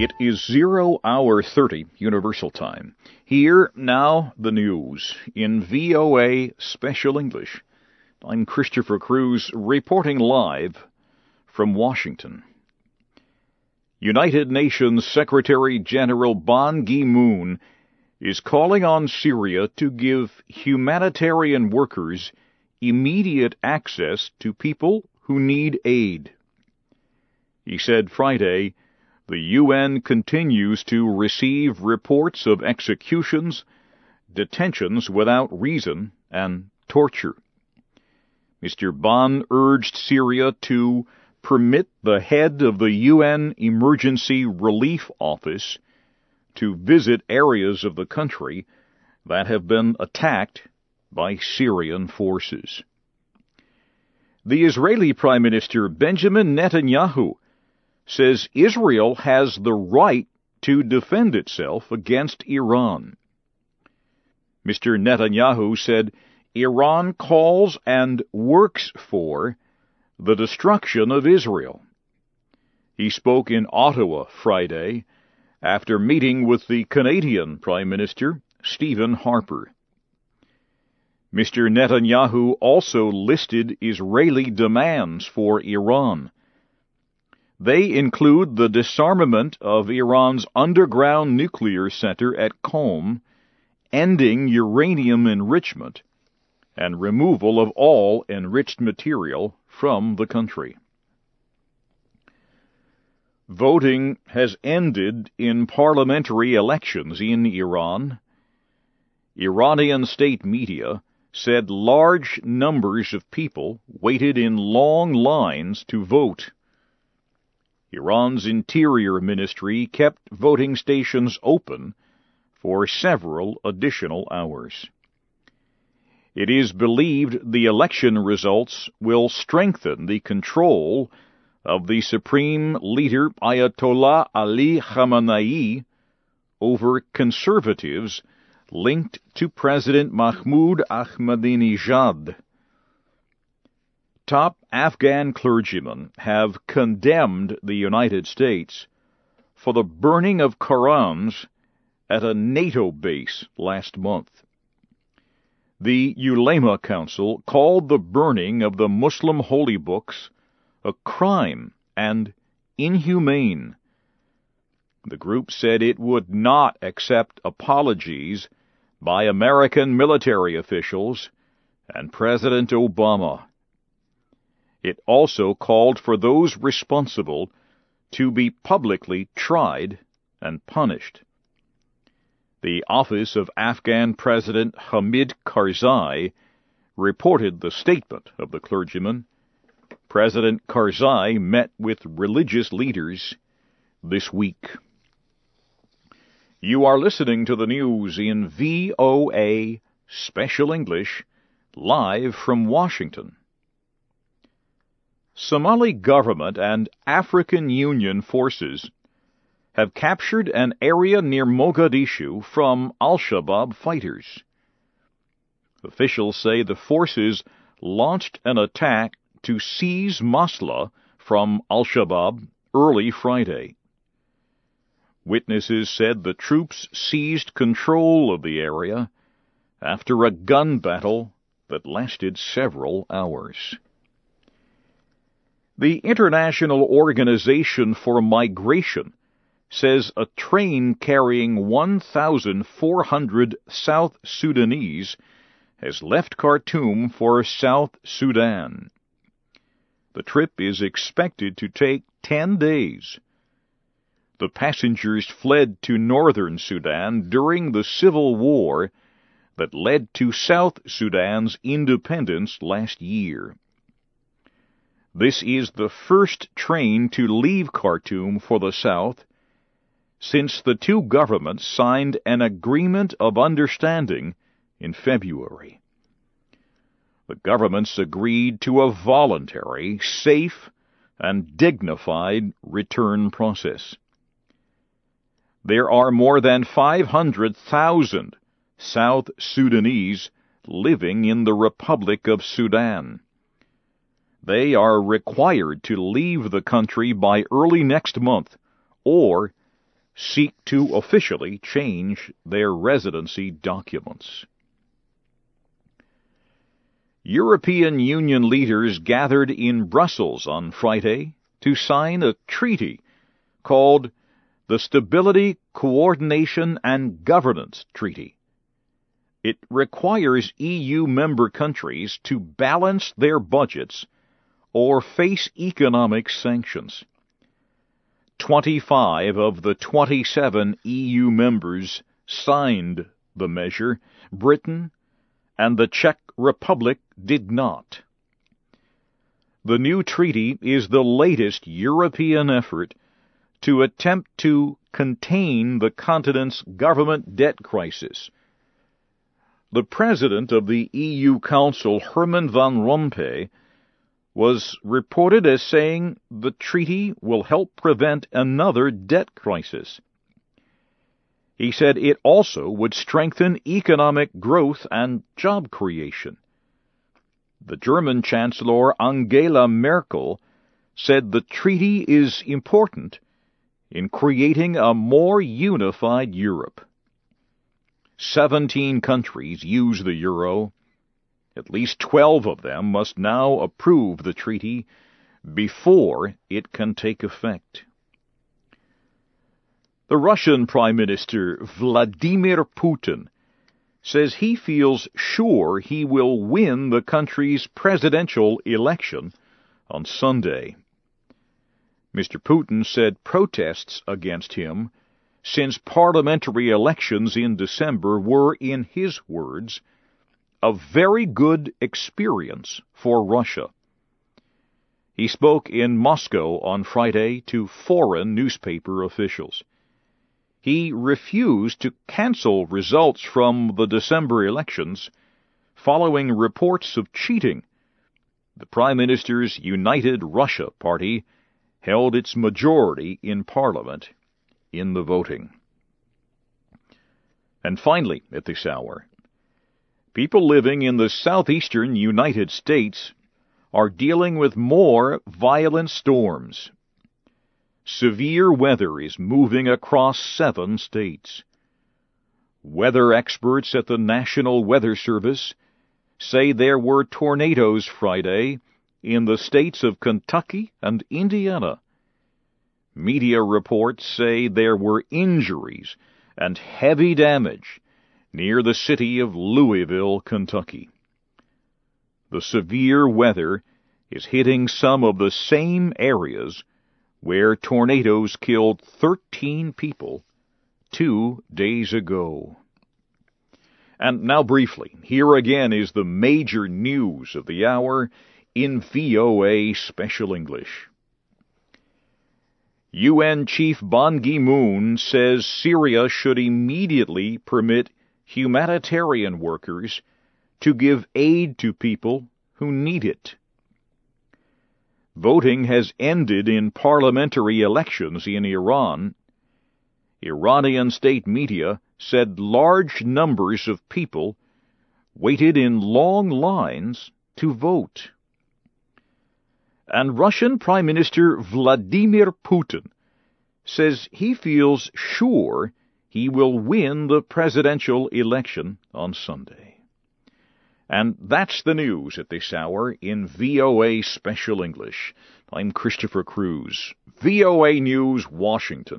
It is 0 hour 30 Universal Time. Here now the news in VOA Special English. I'm Christopher Cruise reporting live from Washington. United Nations Secretary General Ban Ki-moon is calling on Syria to give humanitarian workers immediate access to people who need aid. He said Friday the UN continues to receive reports of executions, detentions without reason, and torture. Mr. Ban urged Syria to permit the head of the UN Emergency Relief Office to visit areas of the country that have been attacked by Syrian forces. The Israeli Prime Minister Benjamin Netanyahu says Israel has the right to defend itself against Iran. Mr. Netanyahu said Iran calls and works for the destruction of Israel. He spoke in Ottawa Friday after meeting with the Canadian Prime Minister, Stephen Harper. Mr. Netanyahu also listed Israeli demands for Iran they include the disarmament of Iran's underground nuclear center at Qom, ending uranium enrichment, and removal of all enriched material from the country. Voting has ended in parliamentary elections in Iran. Iranian state media said large numbers of people waited in long lines to vote. Iran's Interior Ministry kept voting stations open for several additional hours. It is believed the election results will strengthen the control of the Supreme Leader Ayatollah Ali Khamenei over conservatives linked to President Mahmoud Ahmadinejad top Afghan clergymen have condemned the United States for the burning of Korans at a NATO base last month. The Ulema Council called the burning of the Muslim holy books a crime and inhumane. The group said it would not accept apologies by American military officials and President Obama. It also called for those responsible to be publicly tried and punished. The office of Afghan President Hamid Karzai reported the statement of the clergyman. President Karzai met with religious leaders this week. You are listening to the news in VOA Special English, live from Washington. Somali government and African Union forces have captured an area near Mogadishu from Al-Shabaab fighters. Officials say the forces launched an attack to seize Masla from Al-Shabaab early Friday. Witnesses said the troops seized control of the area after a gun battle that lasted several hours. The International Organization for Migration says a train carrying 1,400 South Sudanese has left Khartoum for South Sudan. The trip is expected to take 10 days. The passengers fled to northern Sudan during the civil war that led to South Sudan's independence last year. This is the first train to leave Khartoum for the South since the two governments signed an agreement of understanding in February. The governments agreed to a voluntary, safe, and dignified return process. There are more than 500,000 South Sudanese living in the Republic of Sudan. They are required to leave the country by early next month or seek to officially change their residency documents. European Union leaders gathered in Brussels on Friday to sign a treaty called the Stability, Coordination and Governance Treaty. It requires EU member countries to balance their budgets or face economic sanctions. 25 of the 27 EU members signed the measure. Britain and the Czech Republic did not. The new treaty is the latest European effort to attempt to contain the continent's government debt crisis. The president of the EU Council, Herman Van Rompuy, was reported as saying the treaty will help prevent another debt crisis. He said it also would strengthen economic growth and job creation. The German Chancellor Angela Merkel said the treaty is important in creating a more unified Europe. Seventeen countries use the euro. At least twelve of them must now approve the treaty before it can take effect. The Russian Prime Minister Vladimir Putin says he feels sure he will win the country's presidential election on Sunday. Mr. Putin said protests against him since parliamentary elections in December were, in his words, a very good experience for Russia. He spoke in Moscow on Friday to foreign newspaper officials he refused to cancel results from the December elections following reports of cheating. The Prime Minister's United Russia party held its majority in Parliament in the voting. And finally, at this hour, people living in the southeastern United States are dealing with more violent storms Severe weather is moving across seven states. Weather experts at the National Weather Service say there were tornadoes Friday in the states of Kentucky and Indiana. Media reports say there were injuries and heavy damage near the city of Louisville, Kentucky. The severe weather is hitting some of the same areas where tornadoes killed 13 people two days ago. And now, briefly, here again is the major news of the hour in VOA Special English. UN Chief Ban Ki moon says Syria should immediately permit humanitarian workers to give aid to people who need it. Voting has ended in parliamentary elections in Iran. Iranian state media said large numbers of people waited in long lines to vote. And Russian Prime Minister Vladimir Putin says he feels sure he will win the presidential election on Sunday. And that's the news at this hour in VOA Special English. I'm Christopher Cruise, VOA News, Washington.